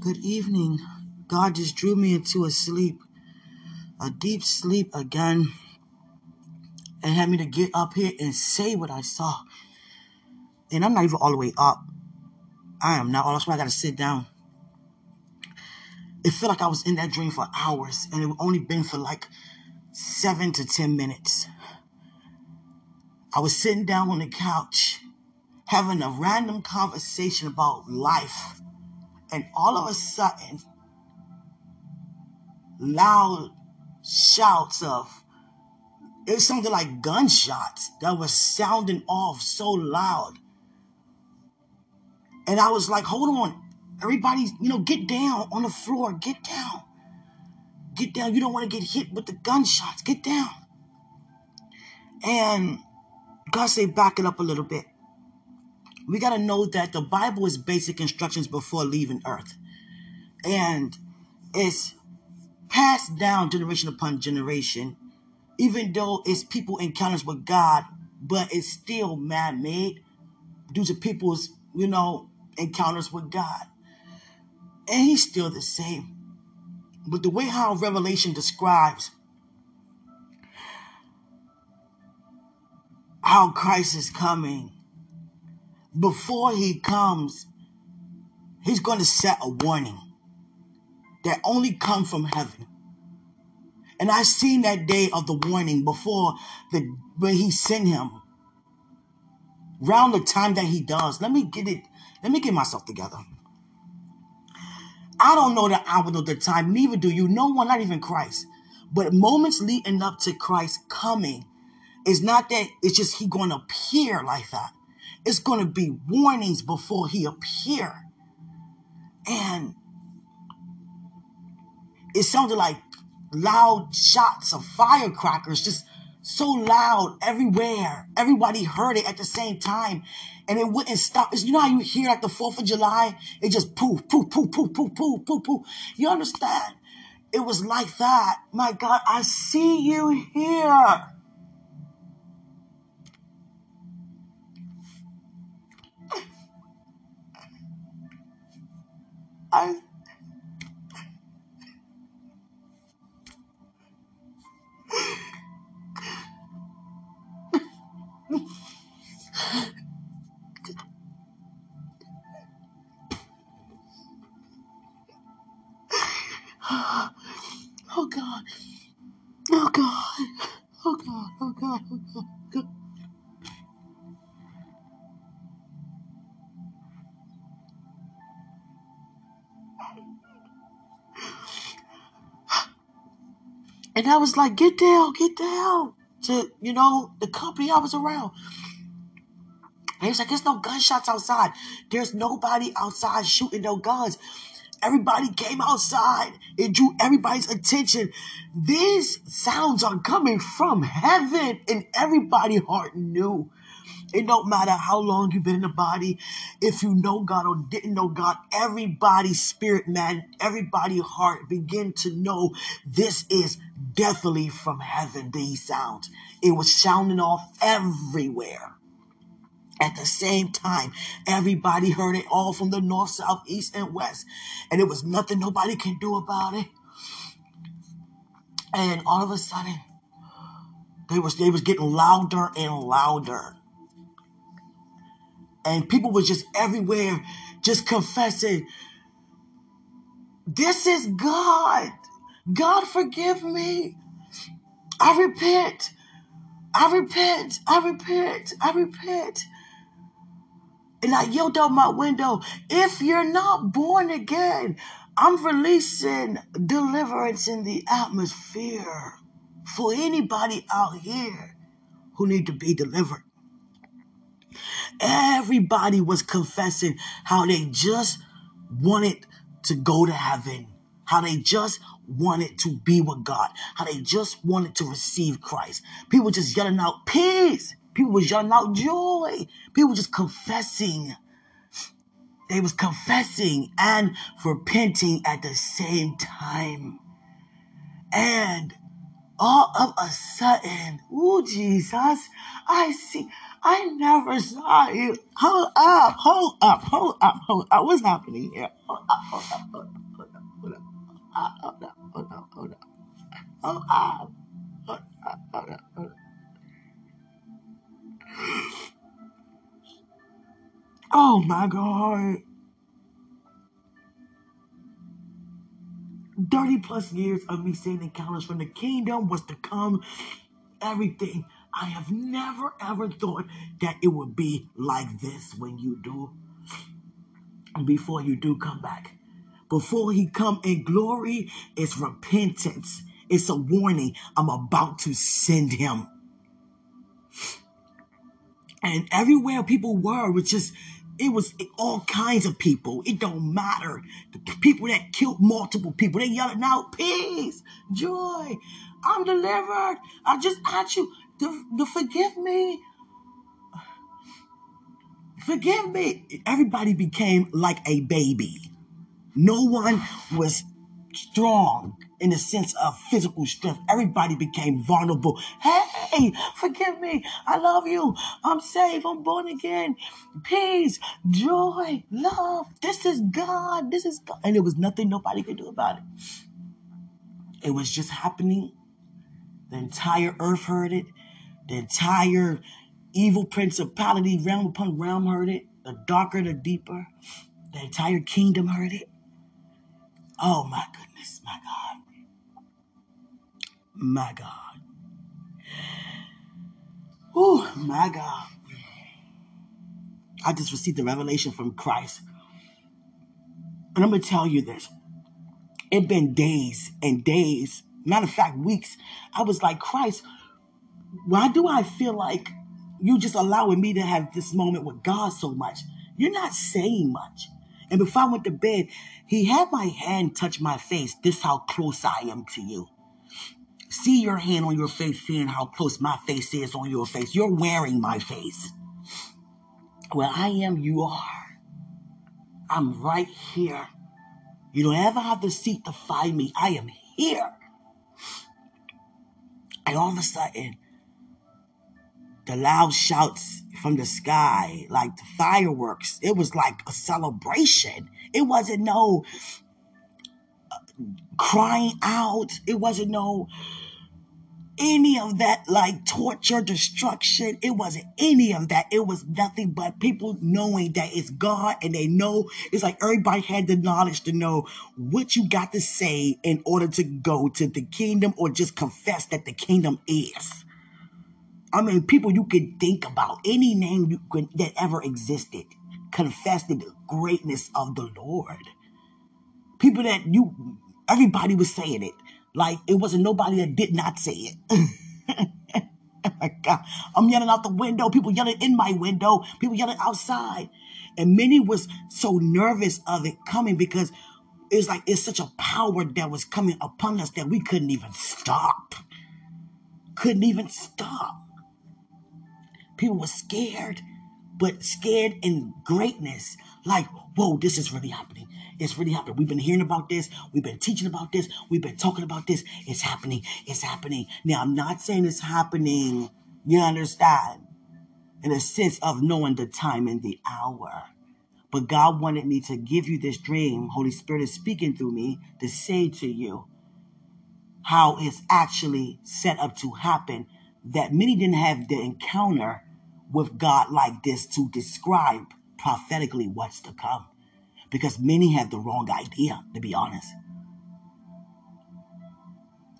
Good evening. God just drew me into a sleep, a deep sleep again, and had me to get up here and say what I saw. And I'm not even all the way up. I am not. That's why I got to sit down. It felt like I was in that dream for hours, and it only been for like seven to ten minutes. I was sitting down on the couch, having a random conversation about life, and all of a sudden, loud shouts of it was something like gunshots that was sounding off so loud. And I was like, hold on, everybody, you know, get down on the floor, get down. Get down. You don't want to get hit with the gunshots. Get down. And God say, back it up a little bit. We got to know that the Bible is basic instructions before leaving earth. And it's passed down generation upon generation, even though it's people encounters with God, but it's still man made due to people's, you know, encounters with God. And he's still the same. But the way how Revelation describes how Christ is coming, before he comes, he's going to set a warning that only come from heaven. And I seen that day of the warning before the when he sent him. Round the time that he does. Let me get it, let me get myself together. I don't know the hour or the time, neither do you. No one, not even Christ. But moments leading up to Christ coming is not that it's just he going to appear like that. It's going to be warnings before he appear. And it sounded like loud shots of firecrackers, just so loud everywhere. Everybody heard it at the same time. And it wouldn't stop. You know how you hear like the 4th of July? It just poof, poof, poof, poof, poof, poof, poof, poof. You understand? It was like that. My God, I see you here. I And I was like, get down, get down to, you know, the company I was around. And he was like, there's no gunshots outside. There's nobody outside shooting no guns. Everybody came outside. It drew everybody's attention. These sounds are coming from heaven, and everybody heart knew. It don't matter how long you've been in the body, if you know God or didn't know God, everybody's spirit, man, everybody heart begin to know this is definitely from heaven, these sounds. It was sounding off everywhere. At the same time, everybody heard it all from the north, south, east, and west. And it was nothing nobody can do about it. And all of a sudden, they was they was getting louder and louder. And people was just everywhere, just confessing, this is God. God forgive me. I repent. I repent. I repent. I repent. And I yelled out my window, if you're not born again, I'm releasing deliverance in the atmosphere for anybody out here who need to be delivered. Everybody was confessing how they just wanted to go to heaven, how they just wanted to be with God, how they just wanted to receive Christ. People just yelling out peace. People was yelling out joy. People just confessing. They was confessing and repenting at the same time. And all of a sudden, oh Jesus, I see, I never saw you. Hold up, hold up, hold up, hold up. What's happening here? Hold up, hold up, hold up, hold up, up. Uh, Hold up, hold up, hold up. Hold up, hold up, hold up. Oh my God. 30 plus years of me seeing encounters from the kingdom was to come, everything. I have never ever thought that it would be like this when you do, before you do come back. Before he come in glory, it's repentance. It's a warning. I'm about to send him. and everywhere people were was just it was all kinds of people. It don't matter. The people that killed multiple people, they yelling out, peace, joy, I'm delivered. I just ask you to, to forgive me. Forgive me. Everybody became like a baby. No one was strong in the sense of physical strength. Everybody became vulnerable. Hey, forgive me. I love you. I'm saved. I'm born again. Peace, joy, love. This is God. This is God. And there was nothing nobody could do about it. It was just happening. The entire earth heard it. The entire evil principality, realm upon realm heard it. The darker, the deeper. The entire kingdom heard it. Oh my goodness, my God, my God. Oh my God. I just received the revelation from Christ. And I'm gonna tell you this. It been days and days, matter of fact, weeks. I was like, Christ, why do I feel like you just allowing me to have this moment with God so much? You're not saying much. And before I went to bed, he had my hand touch my face. This how close I am to you. See your hand on your face, seeing how close my face is on your face. You're wearing my face. Where I am, you are. I'm right here. You don't ever have to seek to find me. I am here. And all of a sudden, the loud shouts from the sky, like the fireworks, it was like a celebration. It wasn't no uh, crying out. It wasn't no any of that like torture, destruction. It wasn't any of that. It was nothing but people knowing that it's God and they know it's like everybody had the knowledge to know what you got to say in order to go to the kingdom or just confess that the kingdom is. I mean, people you could think about, any name you could, that ever existed, confessed the greatness of the Lord. People that you, everybody was saying it. Like it wasn't nobody that did not say it. my God. I'm yelling out the window. People yelling in my window. People yelling outside. And many was so nervous of it coming because it's like it's such a power that was coming upon us that we couldn't even stop. Couldn't even stop. People were scared, but scared in greatness. Like, whoa, this is really happening. It's really happening. We've been hearing about this. We've been teaching about this. We've been talking about this. It's happening. It's happening. Now, I'm not saying it's happening, you understand, in a sense of knowing the time and the hour. But God wanted me to give you this dream. Holy Spirit is speaking through me to say to you how it's actually set up to happen that many didn't have the encounter with God like this to describe prophetically what's to come. Because many have the wrong idea, to be honest.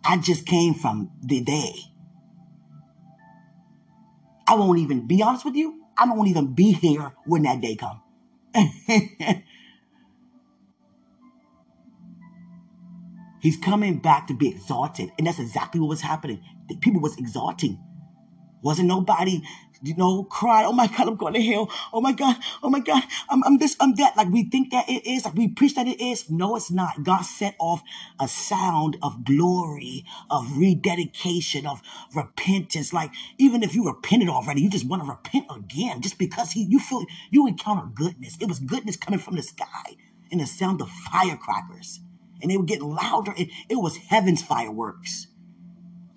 I just came from the day. I won't even be honest with you. I won't even be here when that day come. He's coming back to be exalted. And that's exactly what was happening. People was exalting. Wasn't nobody, you know, crying, oh my God, I'm going to hell. Oh my God, oh my God, I'm, I'm this, I'm that. Like we think that it is, like we preach that it is. No, it's not. God set off a sound of glory, of rededication, of repentance. Like even if you repented already, you just want to repent again just because he, you feel, you encounter goodness. It was goodness coming from the sky and the sound of firecrackers. And they were getting louder. It, it was heaven's fireworks.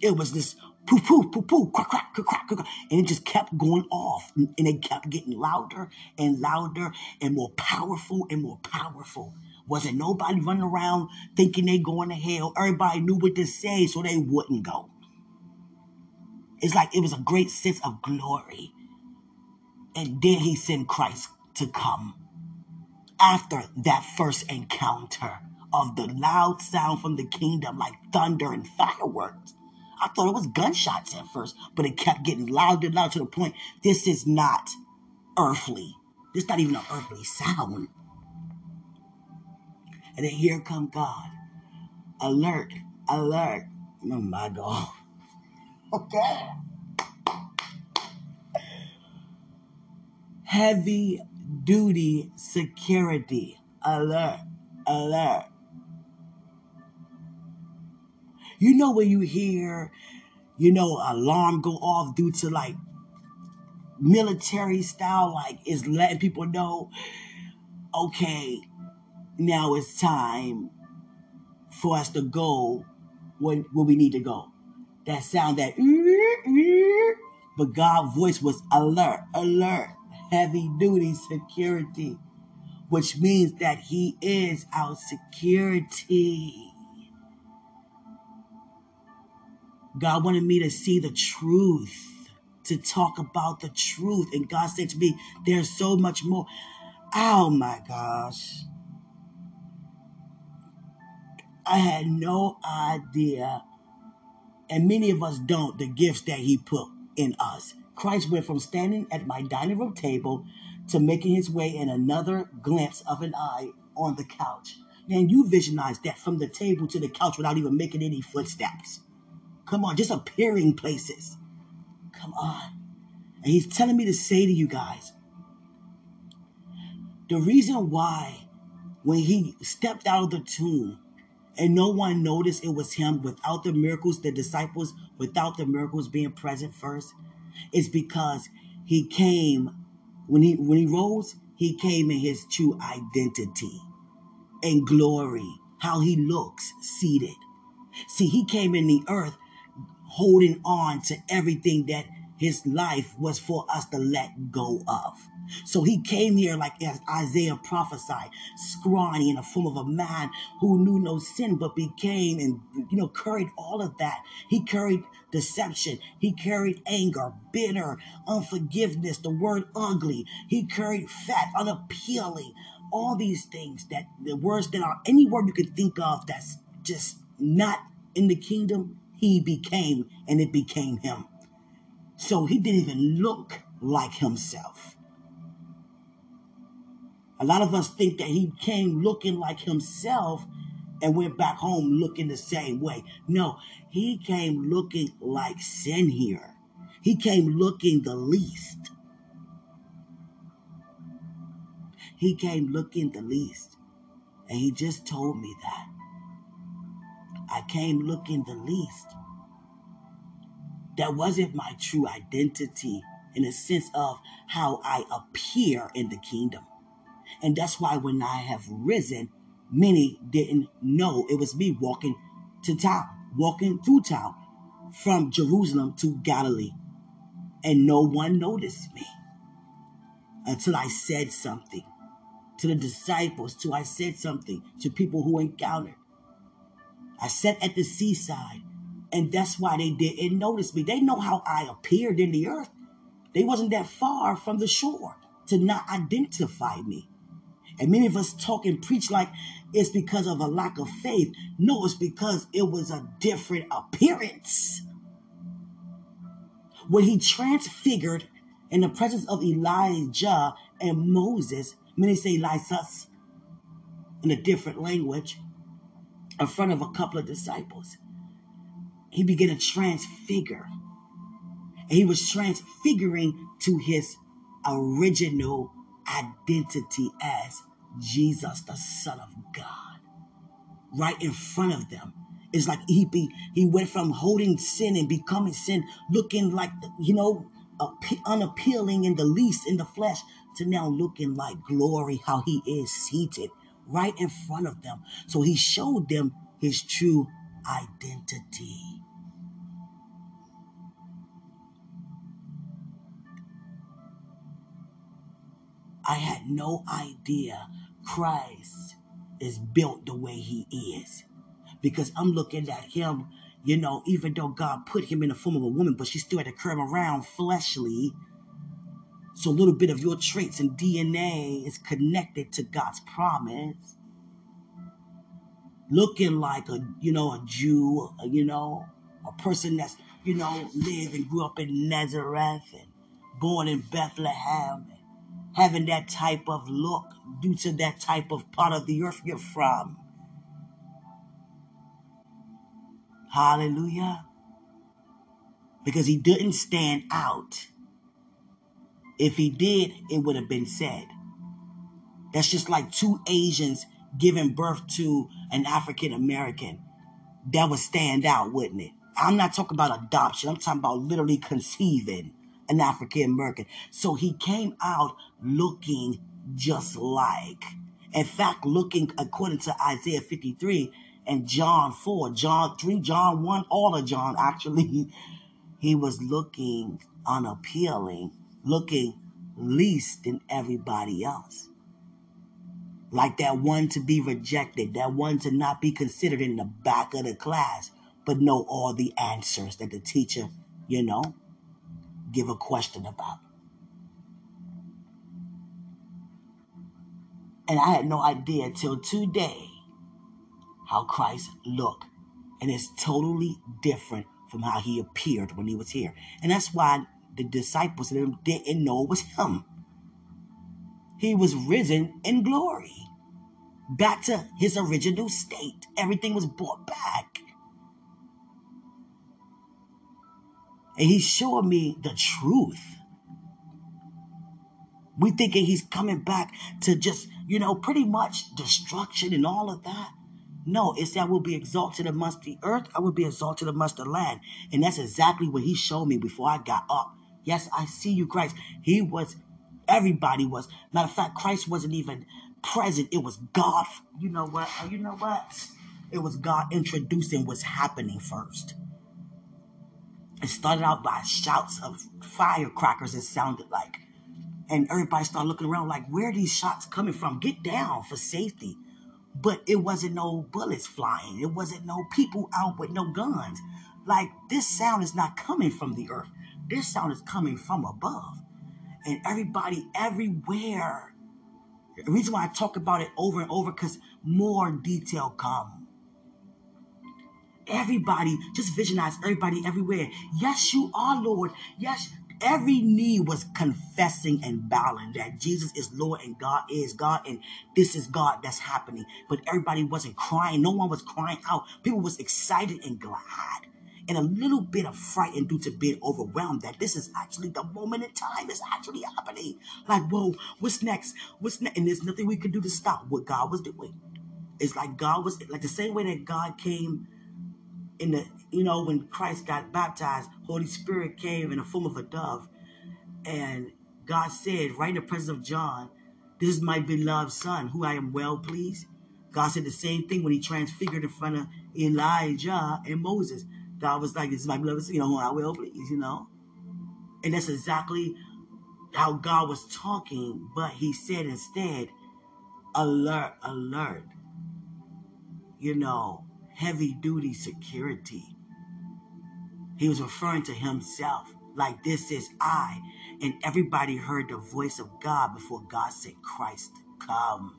It was this poof, poof, poof, poof, crack, crack, crack, crack, crack, and it just kept going off, and it kept getting louder and louder and more powerful and more powerful. Wasn't nobody running around thinking they going to hell. Everybody knew what to say, so they wouldn't go. It's like it was a great sense of glory. And then he sent Christ to come after that first encounter of the loud sound from the kingdom, like thunder and fireworks. I thought it was gunshots at first, but it kept getting louder and louder to the point this is not earthly. This is not even an earthly sound. And then here come God. Alert, alert. Oh my God. Okay. Heavy duty security. Alert, alert. You know when you hear, you know, alarm go off due to like military style, like it's letting people know, okay, now it's time for us to go where we need to go. That sound that but God's voice was alert, alert, heavy duty security, which means that He is our security. God wanted me to see the truth, to talk about the truth. And God said to me, There's so much more. Oh my gosh. I had no idea, and many of us don't, the gifts that He put in us. Christ went from standing at my dining room table to making his way in another glimpse of an eye on the couch. Man, you visualize that from the table to the couch without even making any footsteps. Come on, just appearing places. Come on. And he's telling me to say to you guys the reason why when he stepped out of the tomb and no one noticed it was him without the miracles, the disciples, without the miracles being present first, is because he came when he when he rose, he came in his true identity and glory, how he looks seated. See, he came in the earth holding on to everything that his life was for us to let go of. So he came here like as Isaiah prophesied, scrawny in the form of a man who knew no sin but became and you know carried all of that. He carried deception. He carried anger, bitter, unforgiveness, the word ugly. He carried fat, unappealing, all these things that the words that are any word you could think of that's just not in the kingdom, he became and it became him. So he didn't even look like himself. A lot of us think that he came looking like himself and went back home looking the same way. No, he came looking like sin here. He came looking the least. He came looking the least. And he just told me that. I came looking the least. That wasn't my true identity in the sense of how I appear in the kingdom. And that's why when I have risen, many didn't know it was me walking to town, walking through town from Jerusalem to Galilee. And no one noticed me until I said something to the disciples, till I said something to people who encountered. I sat at the seaside, and that's why they didn't notice me. They know how I appeared in the earth. They wasn't that far from the shore to not identify me. And many of us talk and preach like it's because of a lack of faith. No, it's because it was a different appearance. When he transfigured in the presence of Elijah and Moses, many say Elias in a different language, in front of a couple of disciples, he began to transfigure. And he was transfiguring to his original identity as Jesus, the Son of God, right in front of them. It's like he be, he went from holding sin and becoming sin, looking like you know unappealing in the least in the flesh, to now looking like glory, how he is seated right in front of them. So he showed them his true identity. I had no idea Christ is built the way he is because I'm looking at him, you know, even though God put him in the form of a woman, but she still had to curve around fleshly so a little bit of your traits and DNA is connected to God's promise. Looking like a, you know, a Jew, you know, a person that's, you know, lived and grew up in Nazareth and born in Bethlehem having that type of look due to that type of part of the earth you're from. Hallelujah. Because he didn't stand out. If he did, it would have been said. That's just like two Asians giving birth to an African American. That would stand out, wouldn't it? I'm not talking about adoption. I'm talking about literally conceiving an African American. So he came out looking just like. In fact, looking according to Isaiah 53 and John 4, John 3, John 1, all of John actually, he was looking unappealing, looking least than everybody else. Like that one to be rejected, that one to not be considered in the back of the class, but know all the answers that the teacher, you know, give a question about. And I had no idea till today how Christ looked. And it's totally different from how he appeared when he was here. And that's why the disciples them didn't know it was him. He was risen in glory, back to his original state. Everything was brought back. And he showed me the truth. We thinking he's coming back to just, you know, pretty much destruction and all of that. No, it's that will be exalted amongst the earth. I will be exalted amongst the land. And that's exactly what he showed me before I got up. Yes, I see you, Christ. He was, everybody was. Matter of fact, Christ wasn't even present. It was God. You know what? Oh, you know what? It was God introducing what's happening first. It started out by shouts of firecrackers, it sounded like. And everybody started looking around like, where are these shots coming from? Get down for safety. But it wasn't no bullets flying. It wasn't no people out with no guns. Like, this sound is not coming from the earth. This sound is coming from above. And everybody everywhere. The reason why I talk about it over and over, because more detail come. Everybody, just visualize everybody everywhere. Yes, you are Lord. Yes, every knee was confessing and bowing that Jesus is Lord and God is God and this is God that's happening. But everybody wasn't crying. No one was crying out. People was excited and glad and a little bit of fright and due to being overwhelmed that this is actually the moment in time is actually happening. Like, whoa, what's next? What's next? And there's nothing we can do to stop what God was doing. It's like God was like the same way that God came in the you know when Christ got baptized, Holy Spirit came in the form of a dove, and God said right in the presence of John, "This is my beloved Son, who I am well pleased." God said the same thing when He transfigured in front of Elijah and Moses. God was like, "This is my beloved, you know, who I will please," you know, and that's exactly how God was talking, but He said instead, "Alert, alert." You know, heavy duty security. He was referring to himself like, This is I. And everybody heard the voice of God before God said, Christ, come.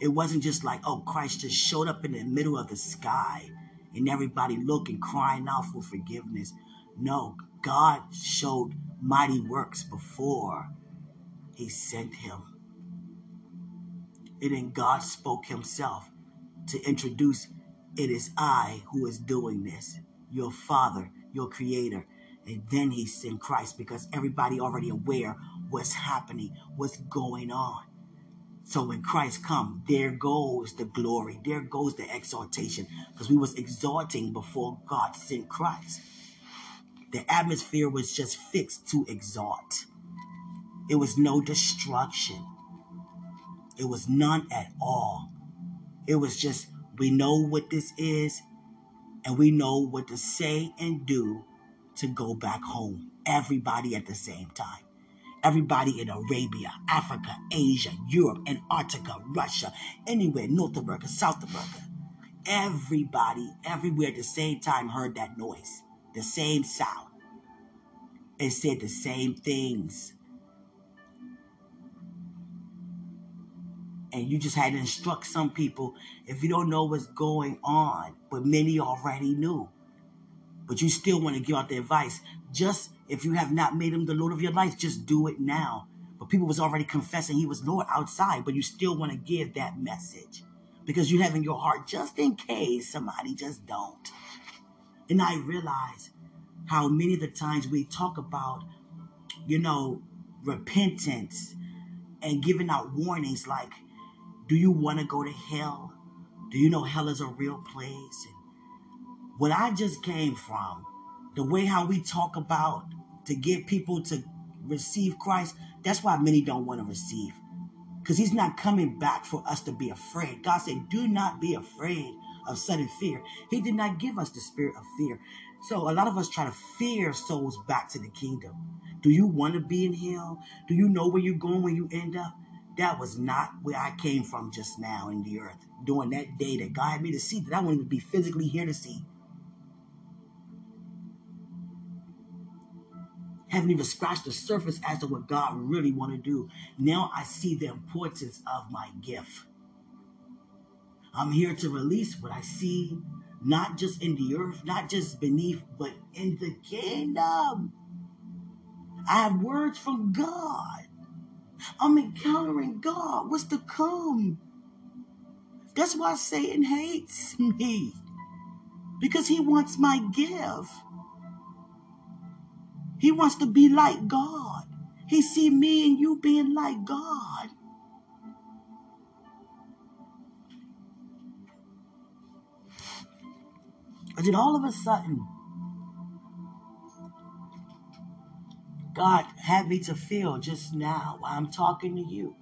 It wasn't just like, oh, Christ just showed up in the middle of the sky and everybody looking, crying out for forgiveness. No, God showed mighty works before he sent him. And then God spoke himself to introduce it is I who is doing this, your Father, your Creator. And then he sent Christ because everybody already aware what's happening, what's going on. So when Christ come, there goes the glory, there goes the exaltation, because we was exalting before God sent Christ. The atmosphere was just fixed to exalt. It was no destruction. It was none at all. It was just, we know what this is, and we know what to say and do to go back home. Everybody at the same time. Everybody in Arabia, Africa, Asia, Europe, Antarctica, Russia, anywhere, North America, South America. Everybody, everywhere at the same time heard that noise, the same sound, and said the same things. And you just had to instruct some people if you don't know what's going on, but many already knew. But you still want to give out the advice. Just if you have not made him the Lord of your life, just do it now. But people was already confessing he was Lord outside, but you still want to give that message because you have in your heart just in case somebody just don't. And I realize how many of the times we talk about, you know, repentance and giving out warnings like, do you want to go to hell? Do you know hell is a real place? And what I just came from, the way how we talk about to get people to receive Christ, that's why many don't want to receive because he's not coming back for us to be afraid. God said, Do not be afraid of sudden fear. He did not give us the spirit of fear. So a lot of us try to fear souls back to the kingdom. Do you want to be in hell? Do you know where you're going when you end up? That was not where I came from just now in the earth. During that day that God had me to see that I wouldn't even be physically here to see. Haven't even scratched the surface as to what God really want to do. Now I see the importance of my gift. I'm here to release what I see, not just in the earth, not just beneath, but in the kingdom. I have words from God. I'm encountering God. What's to come? That's why Satan hates me. Because he wants my gift. He wants to be like God. He see me and you being like God. And then all of a sudden, God had me to feel just now while I'm talking to you.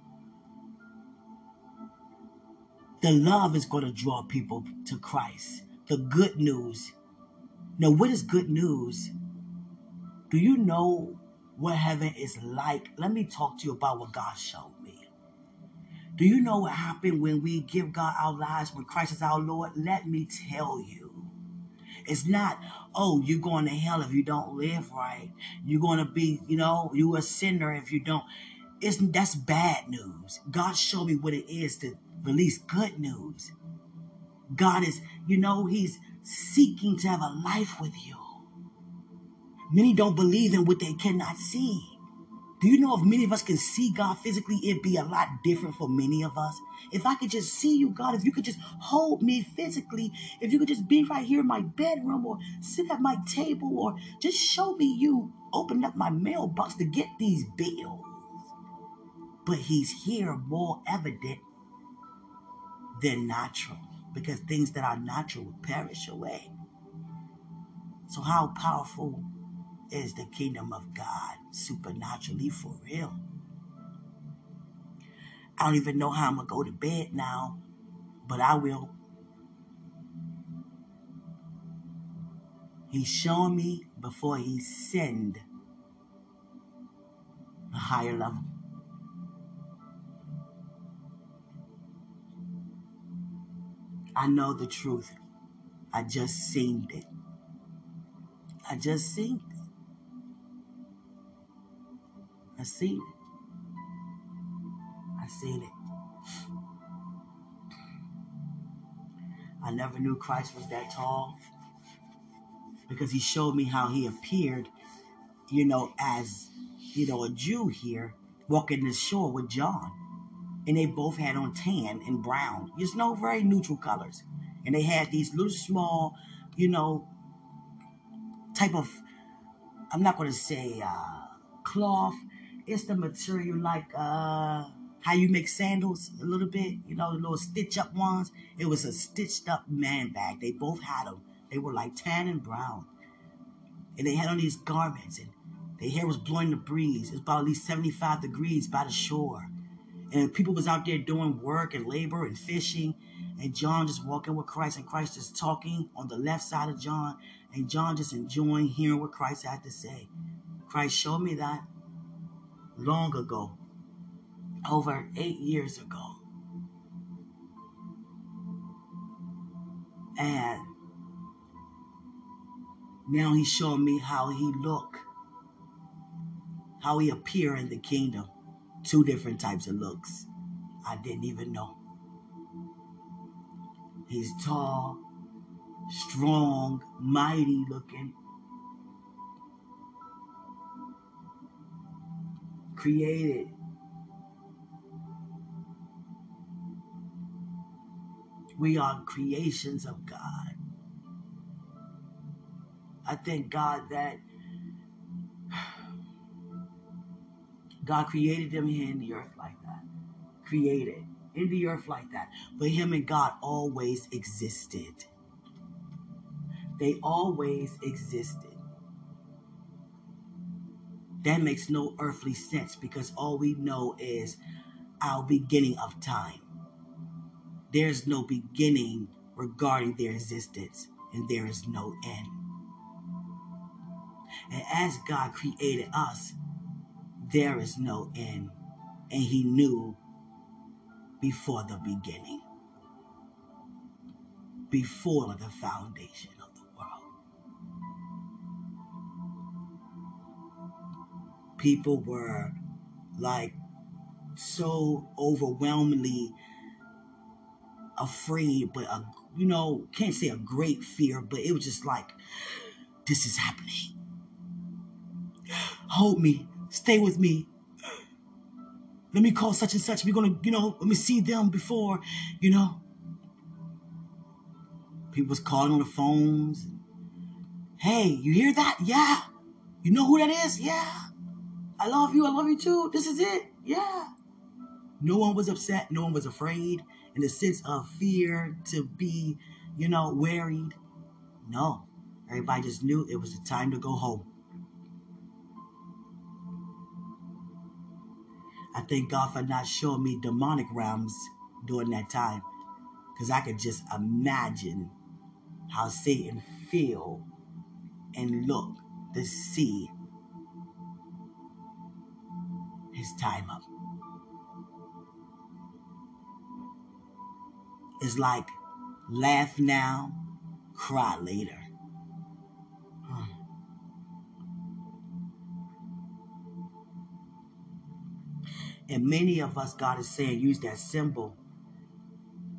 The love is going to draw people to Christ. The good news. Now, what is good news? Do you know what heaven is like? Let me talk to you about what God showed me. Do you know what happened when we give God our lives, when Christ is our Lord? Let me tell you. It's not, oh, you're going to hell if you don't live right. You're going to be, you know, you a sinner if you don't. It's that's bad news. God showed me what it is to release good news. God is, you know, He's seeking to have a life with you. Many don't believe in what they cannot see. Do you know if many of us can see God physically, it'd be a lot different for many of us? If I could just see you, God, if you could just hold me physically, if you could just be right here in my bedroom or sit at my table or just show me you, open up my mailbox to get these bills. But He's here more evident than natural because things that are natural will perish away. So, how powerful is the kingdom of God supernaturally for real. I don't even know how I'm going to go to bed now, but I will. He's showing me before he send a higher level. I know the truth. I just seen it. I just seen I seen it. I seen it. I never knew Christ was that tall because he showed me how he appeared, you know, as, you know, a Jew here walking the shore with John. And they both had on tan and brown, just no very neutral colors. And they had these little small, you know, type of, I'm not going to say uh, cloth, it's the material like uh how you make sandals a little bit, you know, the little stitch up ones. It was a stitched up man bag. They both had them. They were like tan and brown. And they had on these garments and their hair was blowing the breeze. It was about at least 75 degrees by the shore. And people was out there doing work and labor and fishing. And John just walking with Christ and Christ just talking on the left side of John. And John just enjoying hearing what Christ had to say. Christ showed me that long ago, over eight years ago. And now he's showing me how he look, how he appear in the kingdom. Two different types of looks. I didn't even know. He's tall, strong, mighty looking. Created. We are creations of God. I thank God that God created them here in the earth like that. Created in the earth like that. But him and God always existed. They always existed. That makes no earthly sense because all we know is our beginning of time. There's no beginning regarding their existence, and there is no end. And as God created us, there is no end. And He knew before the beginning, before the foundation People were like so overwhelmingly afraid, but a, you know, can't say a great fear, but it was just like, this is happening. Hold me, stay with me, let me call such and such. We're gonna, you know, let me see them before, you know. People was calling on the phones. Hey, you hear that? Yeah. You know who that is? Yeah. I love you. I love you too. This is it. Yeah. No one was upset. No one was afraid in the sense of fear to be, you know, worried. No. Everybody just knew it was the time to go home. I thank God for not showing me demonic realms during that time. Because I could just imagine how Satan feel and look to see his time up. It's like laugh now, cry later. Hmm. And many of us, God is saying, use that symbol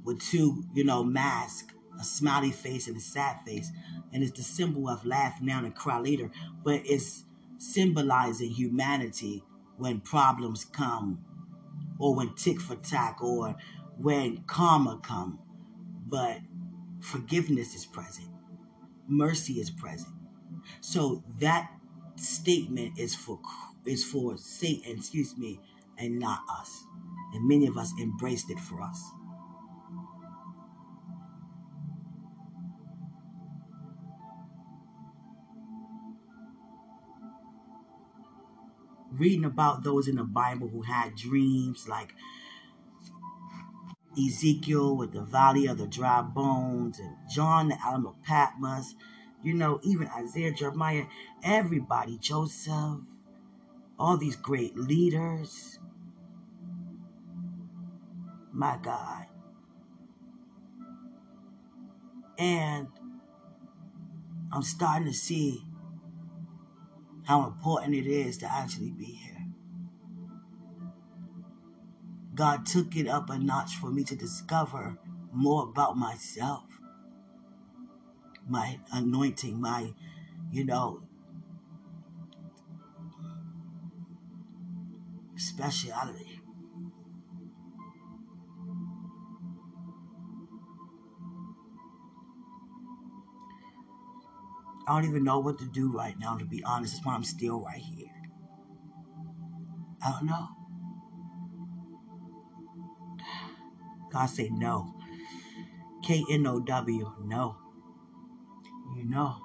with two, you know, mask, a smiley face and a sad face. And it's the symbol of laugh now and cry later. But it's symbolizing humanity when problems come, or when tick for tack, or when karma come. But forgiveness is present. Mercy is present. So that statement is for is for Satan, excuse me, and not us. And many of us embraced it for us. Reading about those in the Bible who had dreams like Ezekiel with the valley of the dry bones and John the Island of Patmos, you know, even Isaiah, Jeremiah, everybody, Joseph, all these great leaders, my God. And I'm starting to see how important it is to actually be here. God took it up a notch for me to discover more about myself, my anointing, my, you know, speciality. I don't even know what to do right now, to be honest. That's why I'm still right here. I don't know. God say no. K N O W, no. You know.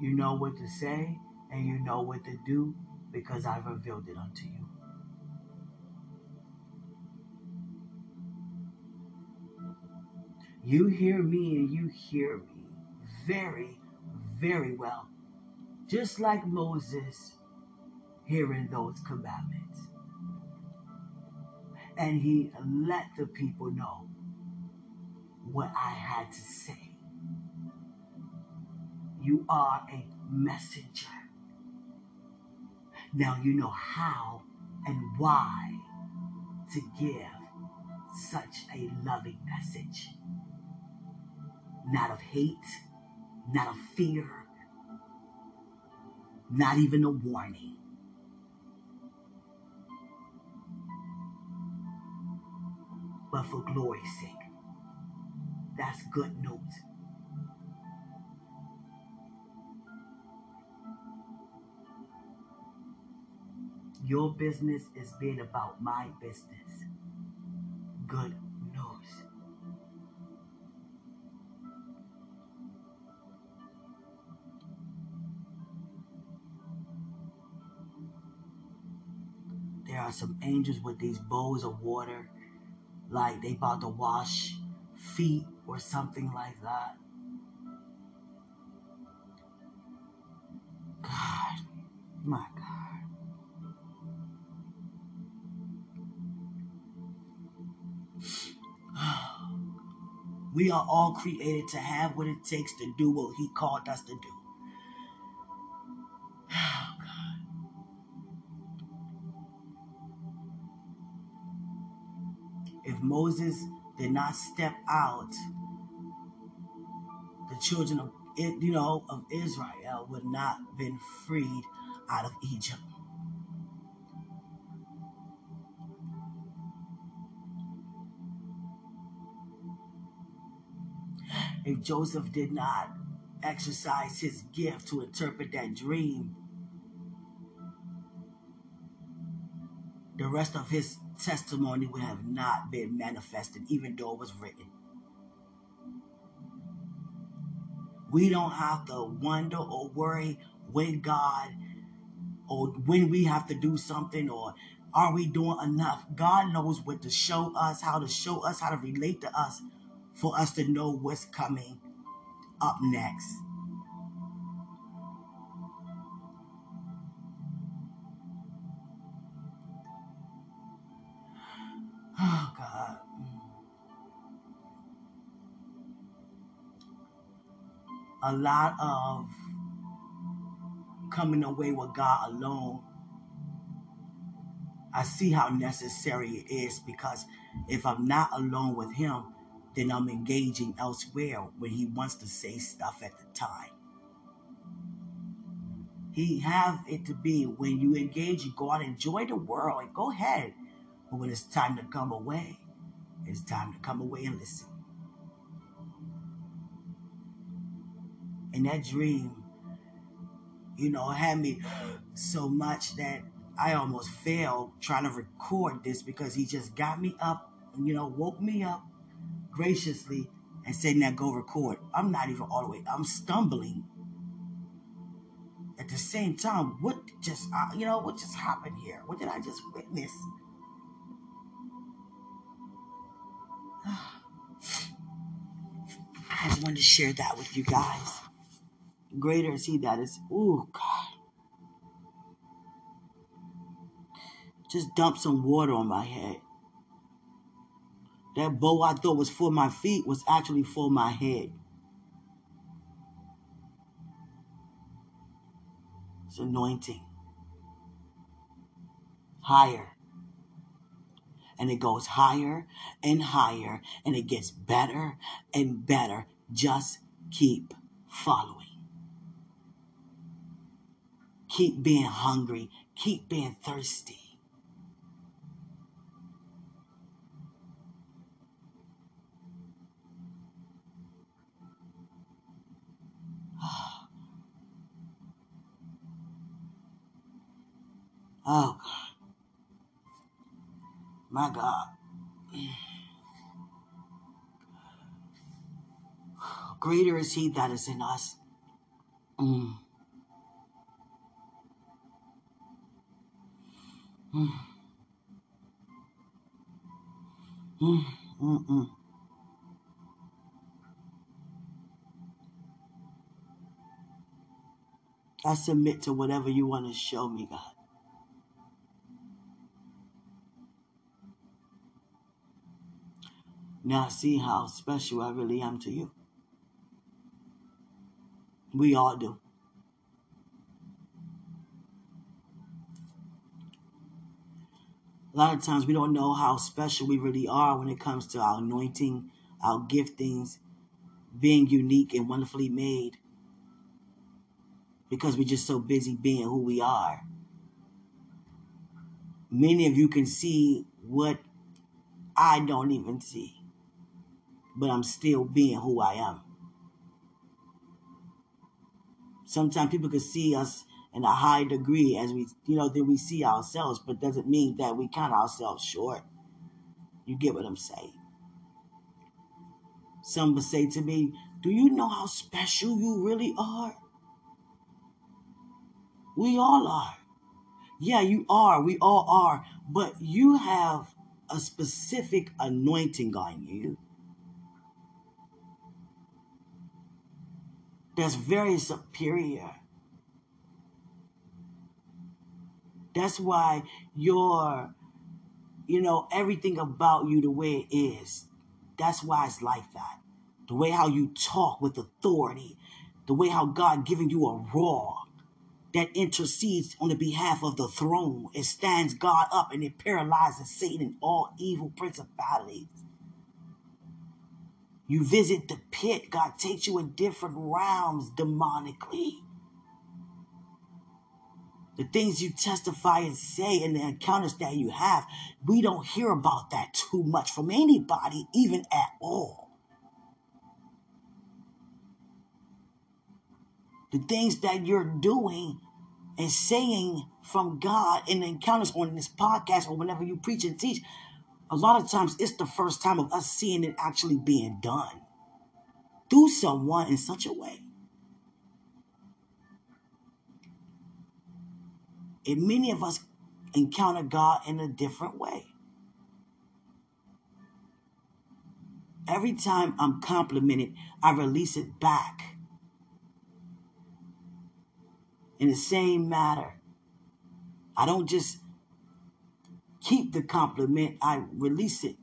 You know what to say and you know what to do because I've revealed it unto you. You hear me and you hear me very, very well. Just like Moses hearing those commandments. And he let the people know what I had to say. You are a messenger. Now you know how and why to give such a loving message. Not of hate, not of fear, not even a warning. But for glory's sake. That's good news. Your business is being about my business. Good some angels with these bowls of water, like they about to wash feet or something like that. God, my God. We are all created to have what it takes to do what He called us to do. Moses did not step out, the children of you know of Israel would not been freed out of Egypt. If Joseph did not exercise his gift to interpret that dream, rest of his testimony would have not been manifested, even though it was written. We don't have to wonder or worry when God or when we have to do something or are we doing enough? God knows what to show us, how to show us, how to relate to us for us to know what's coming up next. A lot of coming away with God alone. I see how necessary it is because if I'm not alone with Him, then I'm engaging elsewhere when he wants to say stuff at the time. He have it to be when you engage, you go out, enjoy the world, and go ahead. But when it's time to come away, it's time to come away and listen. And that dream, you know, had me so much that I almost failed trying to record this because he just got me up, you know, woke me up graciously and said, now go record. I'm not even all the way. I'm stumbling. At the same time, what just, you know, what just happened here? What did I just witness? I just wanted to share that with you guys. Greater is he that is, oh God. Just dump some water on my head. That bow I thought was for my feet was actually for my head. It's anointing. Higher. And it goes higher and higher and it gets better and better. Just keep following. Keep being hungry. Keep being thirsty. Oh, God. My God. Greater is He that is in us. Mm. I submit to whatever you want to show me, God. Now see how special I really am to you. We all do. A lot of times we don't know how special we really are when it comes to our anointing, our giftings, being unique and wonderfully made because we're just so busy being who we are. Many of you can see what I don't even see but I'm still being who I am. Sometimes people can see us in a high degree as we, you know, then we see ourselves, but doesn't mean that we count ourselves short. You get what I'm saying? Some would say to me, Do you know how special you really are? We all are. Yeah, you are. We all are. But you have a specific anointing on you. that's very superior. That's why your, you know, everything about you the way it is. That's why it's like that. The way how you talk with authority, the way how God giving you a roar that intercedes on the behalf of the throne. It stands God up and it paralyzes Satan and all evil principalities. You visit the pit, God takes you in different realms demonically. The things you testify and say and the encounters that you have, we don't hear about that too much from anybody, even at all. The things that you're doing and saying from God in the encounters on this podcast or whenever you preach and teach, a lot of times it's the first time of us seeing it actually being done through someone in such a way. And many of us encounter God in a different way. Every time I'm complimented, I release it back in the same matter. I don't just keep the compliment, I release it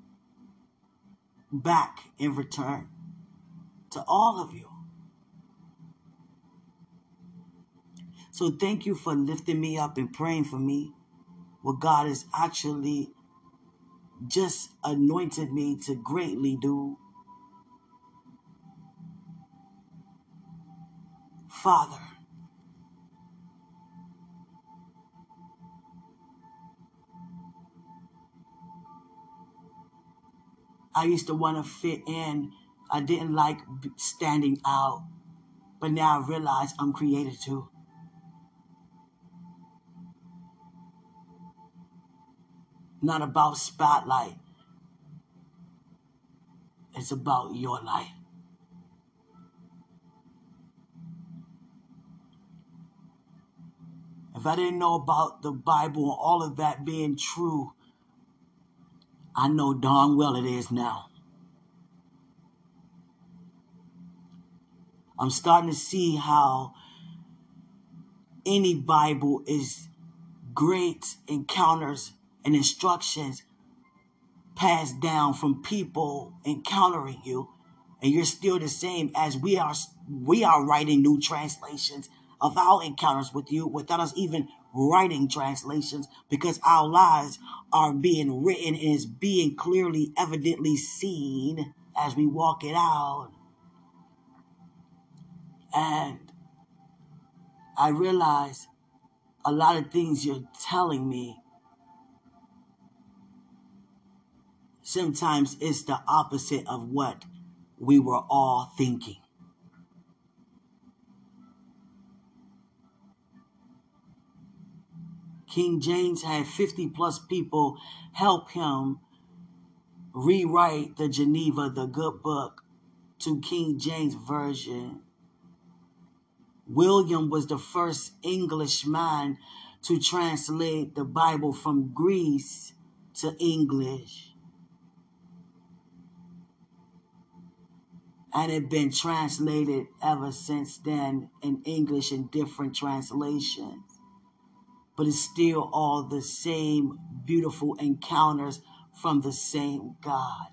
back in return to all of you. So thank you for lifting me up and praying for me. What God has actually just anointed me to greatly do. Father, I used to want to fit in. I didn't like standing out. But now I realize I'm created to. Not about spotlight. It's about your life. If I didn't know about the Bible and all of that being true, I know darn well it is now. I'm starting to see how any Bible is great encounters and instructions passed down from people encountering you and you're still the same as we are we are writing new translations of our encounters with you without us even writing translations because our lives are being written and is being clearly, evidently seen as we walk it out. And I realize a lot of things you're telling me sometimes it's the opposite of what we were all thinking. King James had 50 plus people help him rewrite the Geneva, the good book, to King James Version. William was the first Englishman to translate the Bible from Greece to English. And it been translated ever since then in English in different translations. But it's still all the same beautiful encounters from the same God.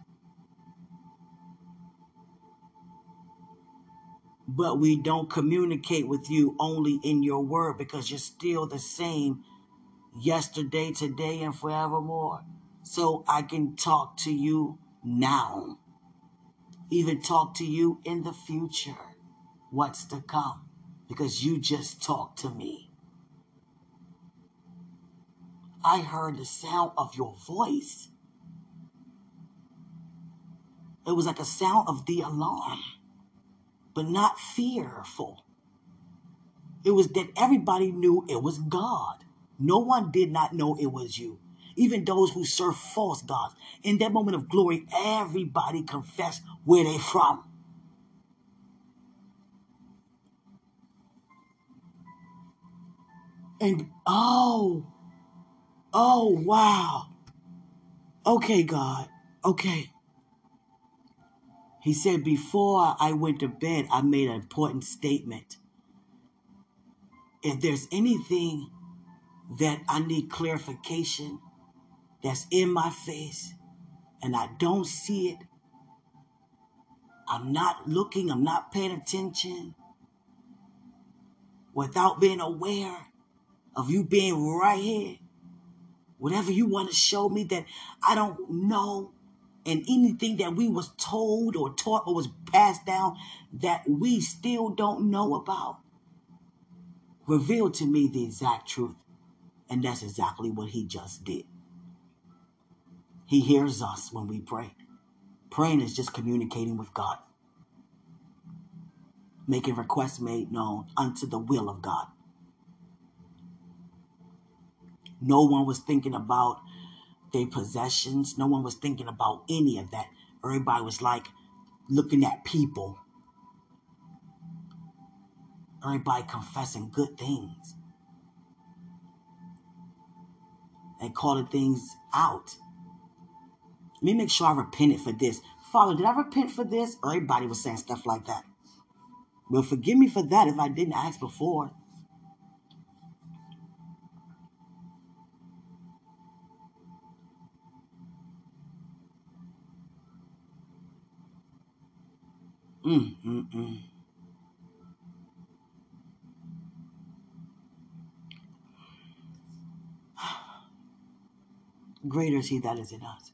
But we don't communicate with you only in your word because you're still the same yesterday, today, and forevermore. So I can talk to you now even talk to you in the future, what's to come, because you just talked to me. I heard the sound of your voice. It was like a sound of the alarm, but not fearful. It was that everybody knew it was God. No one did not know it was you even those who serve false gods. In that moment of glory, everybody confessed where they from. And oh, oh, wow. Okay, God. Okay. He said, Before I went to bed, I made an important statement. If there's anything that I need clarification, that's in my face and I don't see it, I'm not looking, I'm not paying attention, without being aware of you being right here, whatever you want to show me that I don't know, and anything that we was told or taught or was passed down that we still don't know about, reveal to me the exact truth. And that's exactly what he just did. He hears us when we pray. Praying is just communicating with God, making requests made known unto the will of God. No one was thinking about their possessions. No one was thinking about any of that. Everybody was like looking at people. Everybody confessing good things and calling things out. Let me make sure I repented for this. Father, did I repent for this? Everybody was saying stuff like that. Well, forgive me for that if I didn't ask before. Mm, mm, mm. Greater is he that is in us.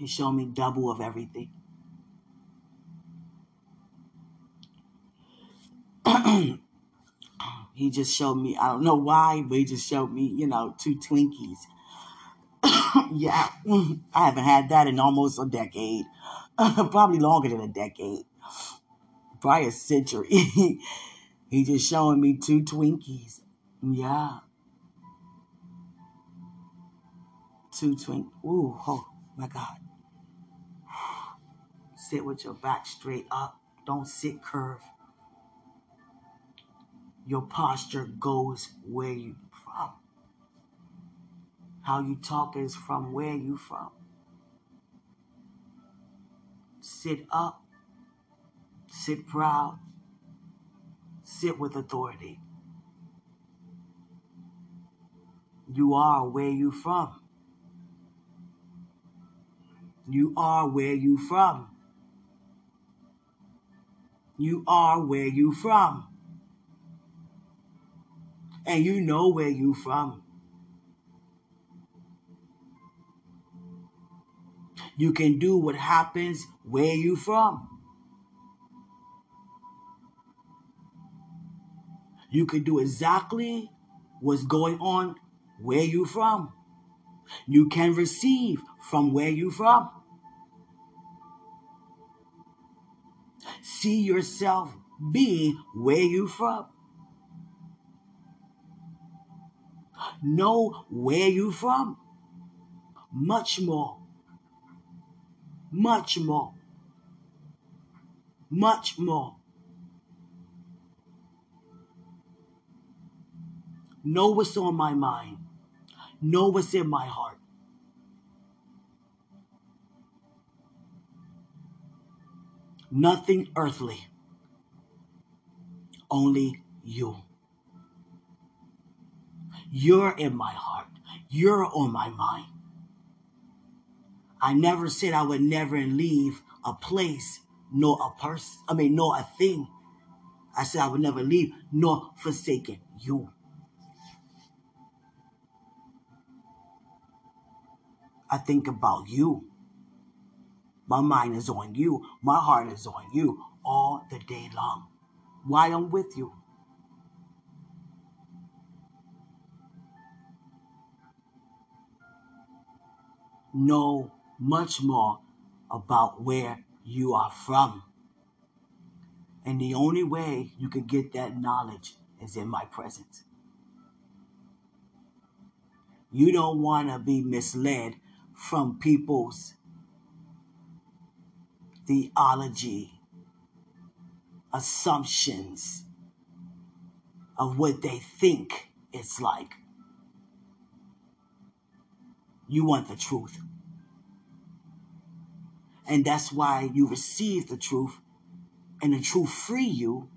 He showed me double of everything. he just showed me, I don't know why, but he just showed me, you know, two Twinkies. yeah, I haven't had that in almost a decade. Probably longer than a decade. Probably a century. he just showing me two Twinkies. Yeah. Two Twinkies. Ooh, oh my God. Sit with your back straight up. Don't sit curved. Your posture goes where you from. How you talk is from where you from. Sit up. Sit proud. Sit with authority. You are where you from. You are where you from. You are where you from. And you know where you from. You can do what happens where you from. You can do exactly what's going on where you from. You can receive from where you from. See yourself be where you from. Know where you from. Much more. Much more. Much more. Know what's on my mind. know what's in my heart. Nothing earthly, only you. You're in my heart. You're on my mind. I never said I would never leave a place nor a person, I mean, nor a thing. I said I would never leave nor forsaken you. I think about you. My mind is on you. My heart is on you all the day long. Why I'm with you. Know much more about where you are from. And the only way you can get that knowledge is in my presence. You don't want to be misled from people's theology, assumptions of what they think it's like. You want the truth. And that's why you receive the truth and the truth free you.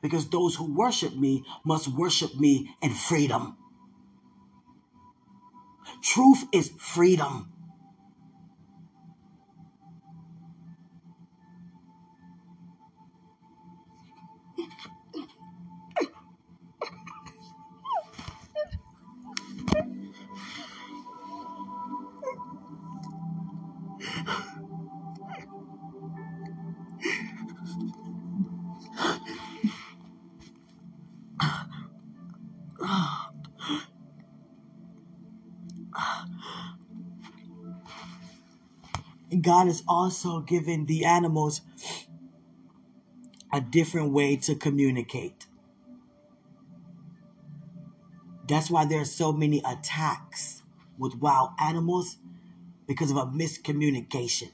Because those who worship me must worship me in freedom. Truth is freedom. God has also given the animals a different way to communicate. That's why there are so many attacks with wild animals because of a miscommunication.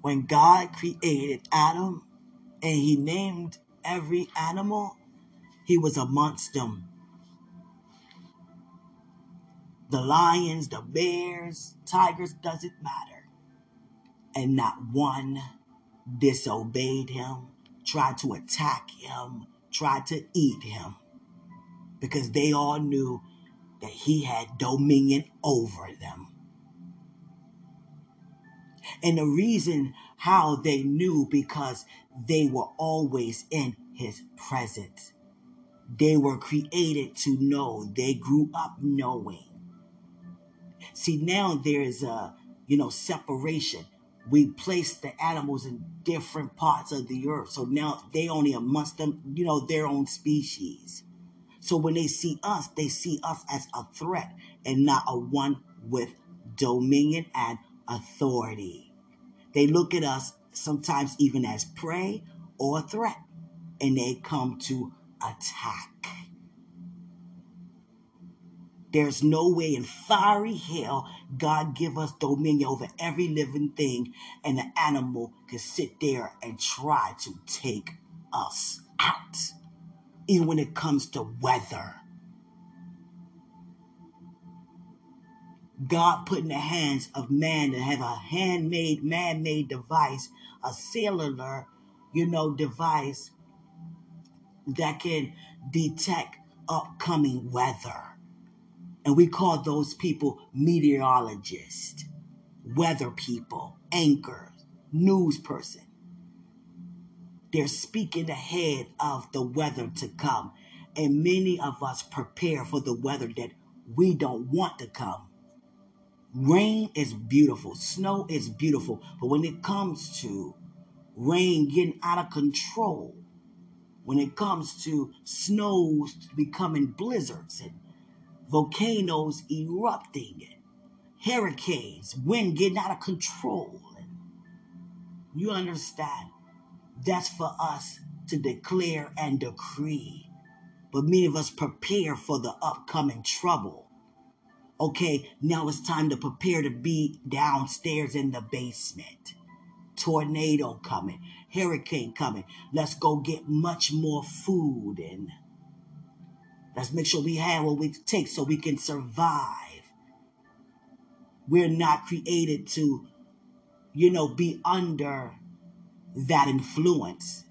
When God created Adam and he named every animal, he was amongst them the lions, the bears, tigers, doesn't matter. And not one disobeyed him, tried to attack him, tried to eat him, because they all knew that he had dominion over them. And the reason how they knew because they were always in his presence. They were created to know. They grew up knowing. See, now there is a, you know, separation. We place the animals in different parts of the earth. So now they only amongst them, you know, their own species. So when they see us, they see us as a threat and not a one with dominion and authority. They look at us sometimes even as prey or a threat, and they come to attack. There's no way in fiery hell God give us dominion over every living thing and the animal can sit there and try to take us out. Even when it comes to weather. God put in the hands of man to have a handmade, man-made device, a cellular, you know, device that can detect upcoming weather. And we call those people meteorologists, weather people, anchors, news person. They're speaking ahead of the weather to come. And many of us prepare for the weather that we don't want to come. Rain is beautiful, snow is beautiful, but when it comes to rain getting out of control, when it comes to snows becoming blizzards and volcanoes erupting, hurricanes, wind getting out of control. You understand? That's for us to declare and decree. But many of us prepare for the upcoming trouble. Okay, now it's time to prepare to be downstairs in the basement. Tornado coming, hurricane coming. Let's go get much more food and Let's make sure we have what we take so we can survive. We're not created to, you know, be under that influence.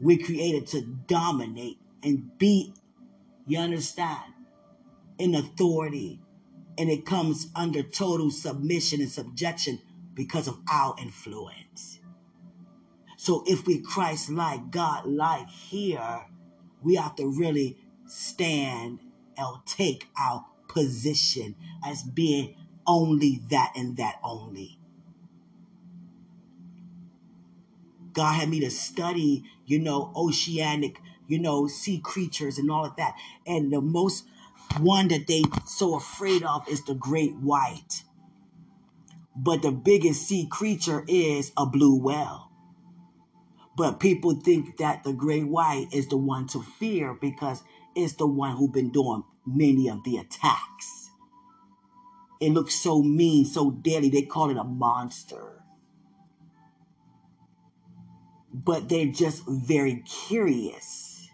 We're created to dominate and be, you understand, in authority. And it comes under total submission and subjection because of our influence. So if we Christ like, God like here, we have to really stand and take our position as being only that and that only. God had me to study, you know, oceanic, you know, sea creatures and all of that. And the most one that they so afraid of is the great white. But the biggest sea creature is a blue whale. But people think that the great white is the one to fear because it's the one who's been doing many of the attacks. It looks so mean, so deadly. They call it a monster. But they're just very curious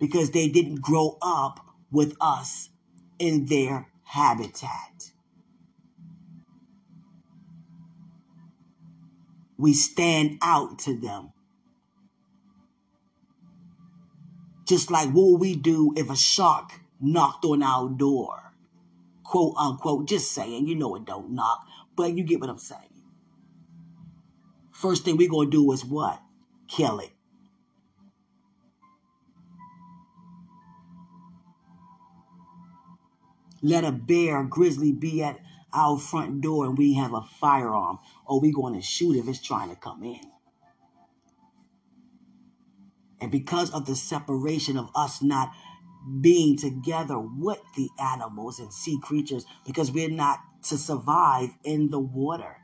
because they didn't grow up with us in their habitat. We stand out to them. Just like what would we do if a shark knocked on our door? Quote unquote, just saying, you know it don't knock, but you get what I'm saying. First thing we're gonna do is what? Kill it. Let a bear, grizzly be at our front door and we have a firearm, or we to shoot if it's trying to come in. And because of the separation of us not being together with the animals and sea creatures, because we're not to survive in the water.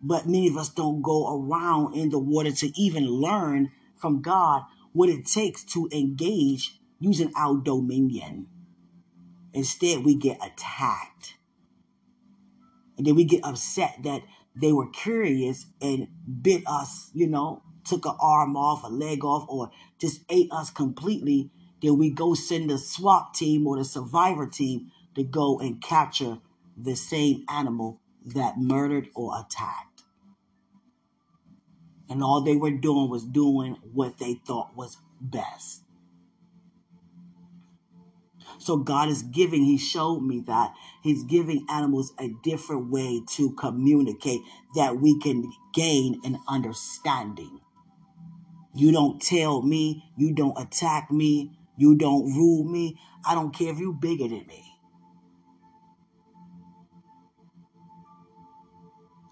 But many of us don't go around in the water to even learn from God what it takes to engage using our dominion. Instead, we get attacked. And then we get upset that they were curious and bit us, you know, took an arm off, a leg off, or just ate us completely, then we go send the SWAT team or the survivor team to go and capture the same animal that murdered or attacked. And all they were doing was doing what they thought was best. So God is giving, He showed me that He's giving animals a different way to communicate that we can gain an understanding. You don't tell me. You don't attack me. You don't rule me. I don't care if you're bigger than me.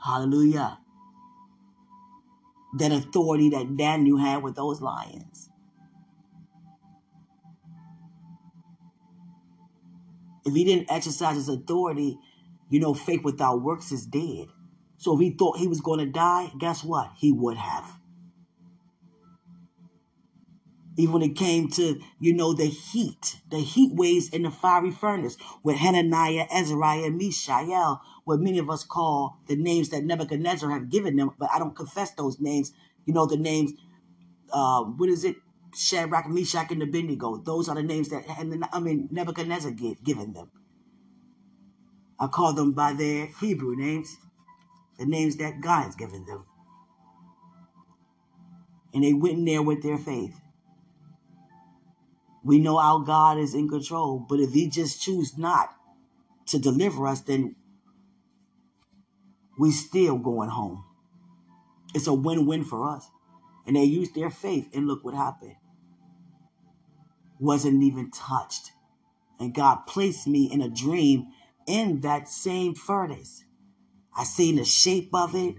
Hallelujah. That authority that Daniel had with those lions. If he didn't exercise his authority, you know, faith without works is dead. So if he thought he was going to die, guess what? He would have. Even when it came to, you know, the heat, the heat waves in the fiery furnace with Hananiah, Azariah, Mishael, what many of us call the names that Nebuchadnezzar have given them, but I don't confess those names. You know, the names, uh, what is it? Shadrach, Meshach, and Abednego. Those are the names that, and I mean, Nebuchadnezzar get, given them. I call them by their Hebrew names, the names that God has given them. And they went in there with their faith. We know our God is in control, but if He just choose not to deliver us, then we still going home. It's a win-win for us. And they used their faith, and look what happened. Wasn't even touched. And God placed me in a dream in that same furnace. I seen the shape of it,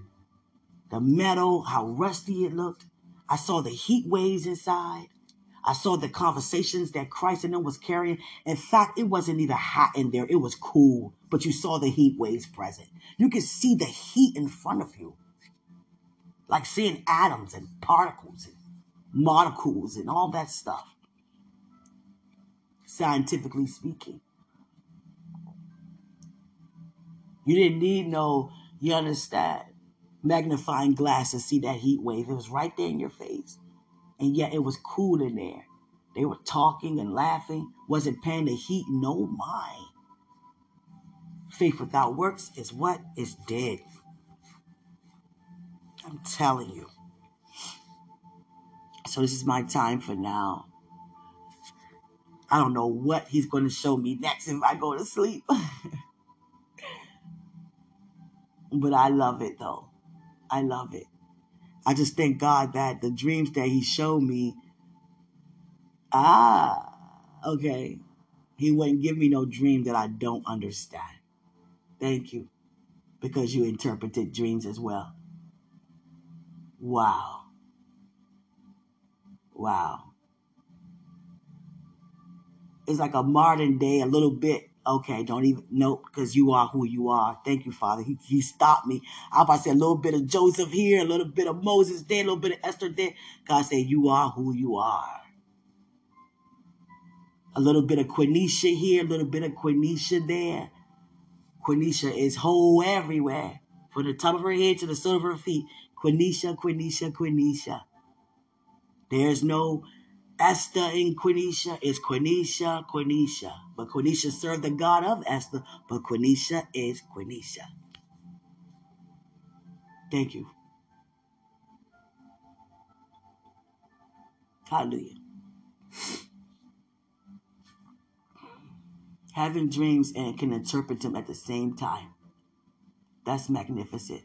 the metal, how rusty it looked. I saw the heat waves inside. I saw the conversations that Christ and them was carrying. In fact, it wasn't even hot in there. It was cool, but you saw the heat waves present. You could see the heat in front of you. Like seeing atoms and particles and molecules and all that stuff. Scientifically speaking. You didn't need no, you understand, magnifying glass to see that heat wave. It was right there in your face and yet it was cool in there. They were talking and laughing, wasn't paying the heat no mind. Faith without works is what? Is dead. I'm telling you. So this is my time for now. I don't know what he's going to show me next if I go to sleep. but I love it though. I love it. I just thank God that the dreams that he showed me, ah, okay. He wouldn't give me no dream that I don't understand. Thank you. Because you interpreted dreams as well. Wow. Wow. It's like a modern day, a little bit. Okay, don't even nope, because you are who you are. Thank you, Father. He, he stopped me. I about to say a little bit of Joseph here, a little bit of Moses there, a little bit of Esther there. God said, You are who you are. A little bit of Quenisha here, a little bit of Quenisha there. Quenisha is whole everywhere. From the top of her head to the sole of her feet. Quenisha, Quenisha, Quenisha. There's no Esther in Quenisha. is Quenisha, Quenisha. But Quenisha served the God of Esther, but Quenisha is Quenisha. Thank you. Hallelujah. Having dreams and can interpret them at the same time. That's magnificent.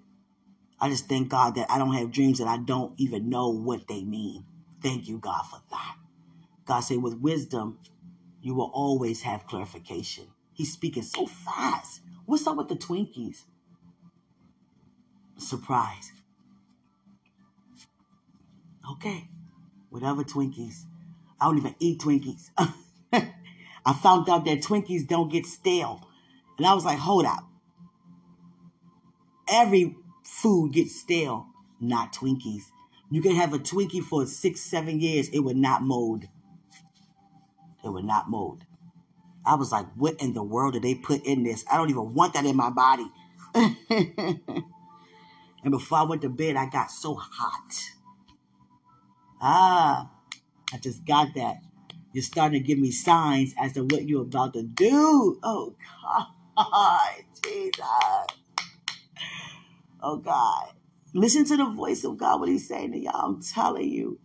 I just thank God that I don't have dreams that I don't even know what they mean. Thank you, God, for that. God said, with wisdom, you will always have clarification. He's speaking so fast. What's up with the Twinkies? Surprise. Okay, whatever Twinkies. I don't even eat Twinkies. I found out that Twinkies don't get stale. And I was like, hold up. Every food gets stale, not Twinkies. You can have a Twinkie for six, seven years, it would not mold. It would not mold. I was like, what in the world did they put in this? I don't even want that in my body. and before I went to bed, I got so hot. Ah, I just got that. You're starting to give me signs as to what you're about to do. Oh, God. Jesus. Oh, God. Listen to the voice of God, what he's saying to y'all. I'm telling you.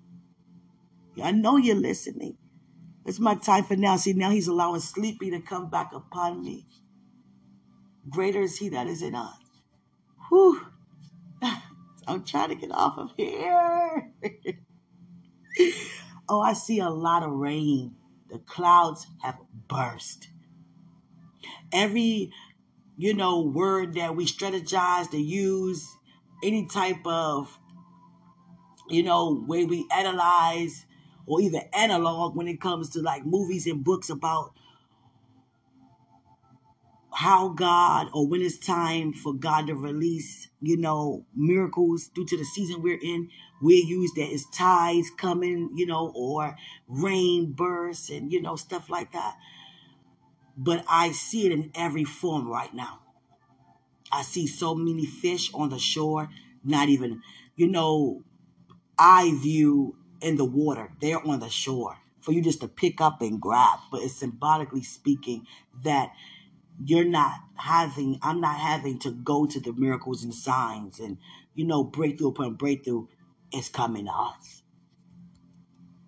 I know you're listening. It's my time for now. See, now he's allowing sleepy to come back upon me. Greater is he that is in us. Whew. I'm trying to get off of here. oh, I see a lot of rain. The clouds have burst. Every, you know, word that we strategize to use, any type of, you know, way we analyze or even analog when it comes to like movies and books about how God or when it's time for God to release, you know, miracles due to the season we're in. We're used that as tides coming, you know, or rain bursts and, you know, stuff like that. But I see it in every form right now. I see so many fish on the shore, not even, you know, I view in the water. They're on the shore for you just to pick up and grab. But it's symbolically speaking that you're not having, I'm not having to go to the miracles and signs and, you know, breakthrough upon breakthrough is coming to us.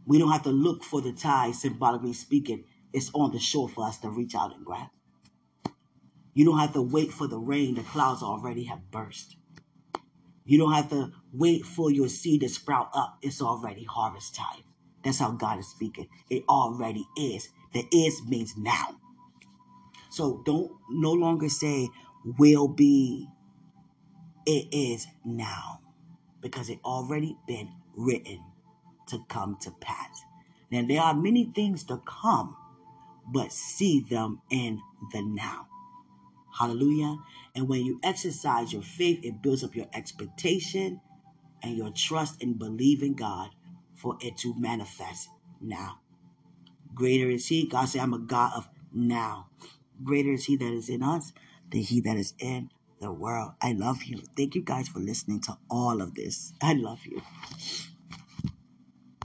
We don't have to look for the tide, symbolically speaking. It's on the shore for us to reach out and grab. You don't have to wait for the rain. The clouds already have burst. You don't have to wait for your seed to sprout up. It's already harvest time. That's how God is speaking. It already is. The is means now. So don't no longer say will be. It is now. Because it already been written to come to pass. Now there are many things to come, but see them in the now. Hallelujah. And when you exercise your faith, it builds up your expectation and your trust in believing God for it to manifest now. Greater is He. God said, I'm a God of now. Greater is He that is in us than He that is in the world. I love you. Thank you guys for listening to all of this. I love you.